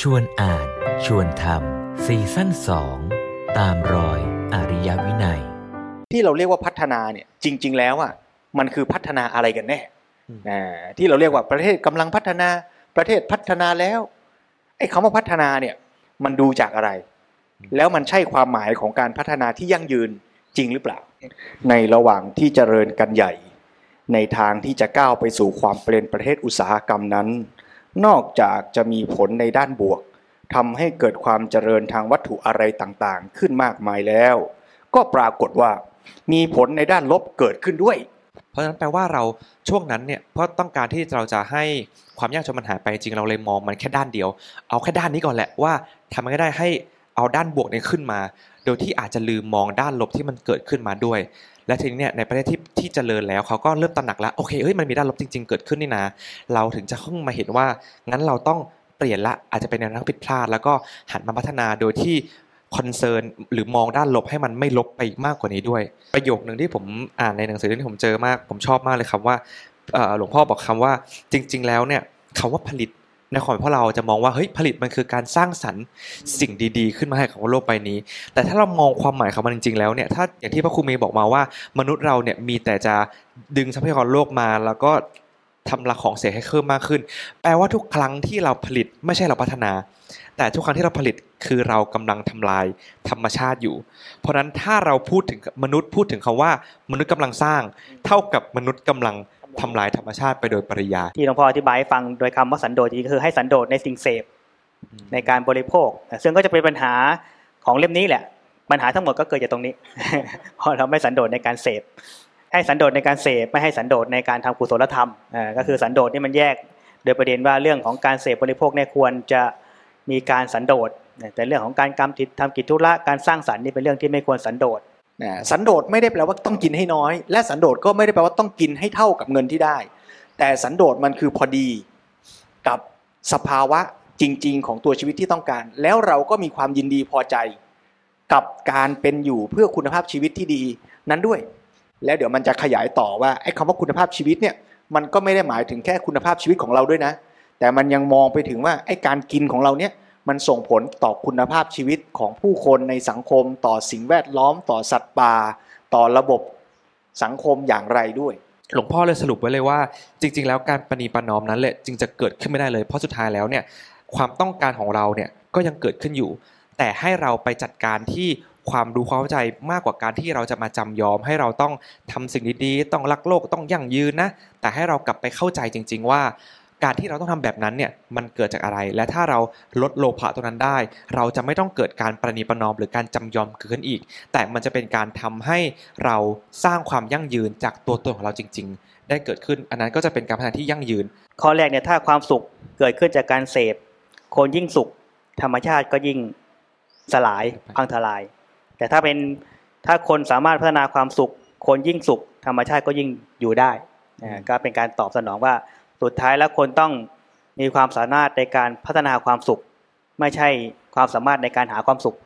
ชวนอ่านชวนทำซีซั่นสองตามรอยอริยวินัย ที่เราเรียกว่าพัฒนาเนี่ยจริง ๆ แล้วอะมันคือพัฒนาอะไรกันแน่อืมอ่าที่เราเรียกว่าประเทศกำลังพัฒนาประเทศพัฒนาแล้วไอ้คำว่าพัฒนาเนี่ยมันดูจากอะไร แล้วมันใช่ความหมายของการพัฒนาที่ยั่งยืนจริงหรือเปล่า ในระหว่างที่เจริญกันใหญ่ ในทางที่จะก้าวไปสู่ความเป็นประเทศอุตสาหกรรมนั้น นอกจากจะมีผลในด้านบวกทำให้เกิดความเจริญทางวัตถุอะไรต่างๆ ขึ้นมากมายแล้ว ก็ปรากฏว่า มีผลในด้านลบเกิดขึ้นด้วย เพราะฉะนั้นแปลว่าเราช่วงนั้นเนี่ยเพราะต้องการที่เราจะให้ความยากจนมันหายไปจริงเราเลยมองมันแค่ด้านเดียว เอาแค่ด้านนี้ก่อนแหละว่าทำยังไงก็ได้ให้ เอาด้านบวกเนี่ยขึ้นมา โดยที่อาจจะลืมมองด้านลบที่มันเกิดขึ้นมาด้วย และทีนี้เนี่ยในประเทศที่ที่เจริญแล้วเขาก็เริ่มตระหนักแล้วโอเคเอ้ยมันมีด้านลบจริง ๆ เกิดขึ้นนี่นะ เราถึงจะเพิ่งมาเห็นว่างั้นเราต้องเปลี่ยนละอาจจะเป็นแนวทางผิดพลาด แล้วก็หันมาพัฒนาโดยที่คอนเซิร์นหรือมองด้านลบให้มันไม่ลบไปมากกว่านี้ด้วย ประโยคหนึ่งที่ผมอ่านในหนังสือเล่มที่ผมเจอมาก ผมชอบมากเลยครับว่าหลวงพ่อบอกคำว่าจริง ๆ แล้วเนี่ยคำว่าผลิต ในความหมายพวกเราจะมองว่าเฮ้ยผลิตมันคือการสร้างสรรค์สิ่งดีๆ ขึ้นมาให้ของโลกใบนี้ แต่ถ้าเรามองความหมายของมันจริงๆแล้วเนี่ยถ้าอย่างที่พระครูเมย์บอกมาว่า มนุษย์เราเนี่ยมีแต่จะดึงทรัพยากรโลกมาแล้วก็ทำละของเสียให้เพิ่มมากขึ้น แปลว่าทุกครั้งที่เราผลิตไม่ใช่เราพัฒนา แต่ทุกครั้งที่เราผลิตคือเรากำลังทำลายธรรมชาติอยู่ เพราะฉะนั้นถ้าเราพูดถึงมนุษย์พูดถึงคำว่า มนุษย์กำลังสร้าง เท่ากับมนุษย์กำลัง ทำลายธรรมชาติไปโดยปริยายที่หลวงพ่ออธิบายให้ฟังโดยคำว่าสันโดษจริงๆก็คือให้สันโดษในสิ่งเสพในการบริโภค ซึ่งก็จะเป็นปัญหาของเล่มนี้แหละ ปัญหาทั้งหมดก็เกิดจากตรงนี้เพราะเราไม่สันโดษในการเสพให้สันโดษในการเสพไม่ให้สันโดษในการทำกุศลธรรมอ่าก็คือสันโดษนี่มันแยก โดยประเด็นว่าเรื่องของการเสพบริโภคเนี่ยควรจะมีการสันโดษแต่เรื่องของการกรรมจิตทำกิจธุระการสร้างสรรค์นี่เป็นเรื่องที่ไม่ควรสันโดษ นะสันโดษไม่ได้แปลว่าต้องกินให้น้อย และสันโดษก็ไม่ได้แปลว่าต้องกินให้เท่ากับเงินที่ได้ แต่สันโดษมันคือพอดีกับสภาวะจริง ๆ ของตัวชีวิตที่ต้องการ แล้วเราก็มีความยินดีพอใจ กับการเป็นอยู่เพื่อคุณภาพชีวิตที่ดีนั้นด้วย แล้วเดี๋ยวมันจะขยายต่อว่าไอ้คำว่าคุณภาพชีวิตเนี่ยมันก็ไม่ได้หมายถึงแค่คุณภาพชีวิตของเราด้วยนะ แต่มันยังมองไปถึงว่าไอ้การกินของเราเนี่ย มันส่งผลต่อคุณภาพชีวิตของผู้คนในสังคม ต่อสิ่งแวดล้อม ต่อสัตว์ป่าต่อระบบสังคมอย่างไรด้วย หลวงพ่อเลยสรุปไว้เลยว่า จริง ๆ แล้วการประนีประนอมนั้นแหละจึงจะเกิดขึ้นไม่ได้เลยเพราะสุดท้ายแล้วเนี่ยความต้องการของเราเนี่ยก็ยังเกิดขึ้นอยู่ แต่ให้เราไปจัดการที่ความรู้ความเข้าใจมากกว่าการที่เราจะมาจำยอม ให้เราต้องทำสิ่งดีๆต้องรักโลกต้องยั่งยืนนะแต่ให้เรากลับไปเข้าใจจริง ๆ ว่า การที่เราต้องทำแบบนั้นเนี่ยมันเกิดจากอะไร และถ้าเราลดโลภะตรงนั้นได้ เราจะไม่ต้องเกิดการประนีประนอมหรือการจำยอมเกิดขึ้นอีก แต่มันจะเป็นการทำให้เราสร้างความยั่งยืนจากตัวตนของเราจริง ๆ ได้เกิดขึ้น อันนั้นก็จะเป็นการพัฒนาที่ยั่งยืน ข้อแรกเนี่ยถ้าความสุขเกิดขึ้นจากการเสพคนยิ่งสุข ธรรมชาติก็ยิ่งสลายพังทลาย แต่ถ้าเป็นถ้าคนสามารถพัฒนาความสุข คนยิ่งสุข ธรรมชาติก็ยิ่งอยู่ได้อ่าก็เป็นการตอบสนองว่า สุดท้ายแล้วคนต้องมีความสามารถในการพัฒนาความสุข ไม่ใช่ความสามารถในการหาความสุข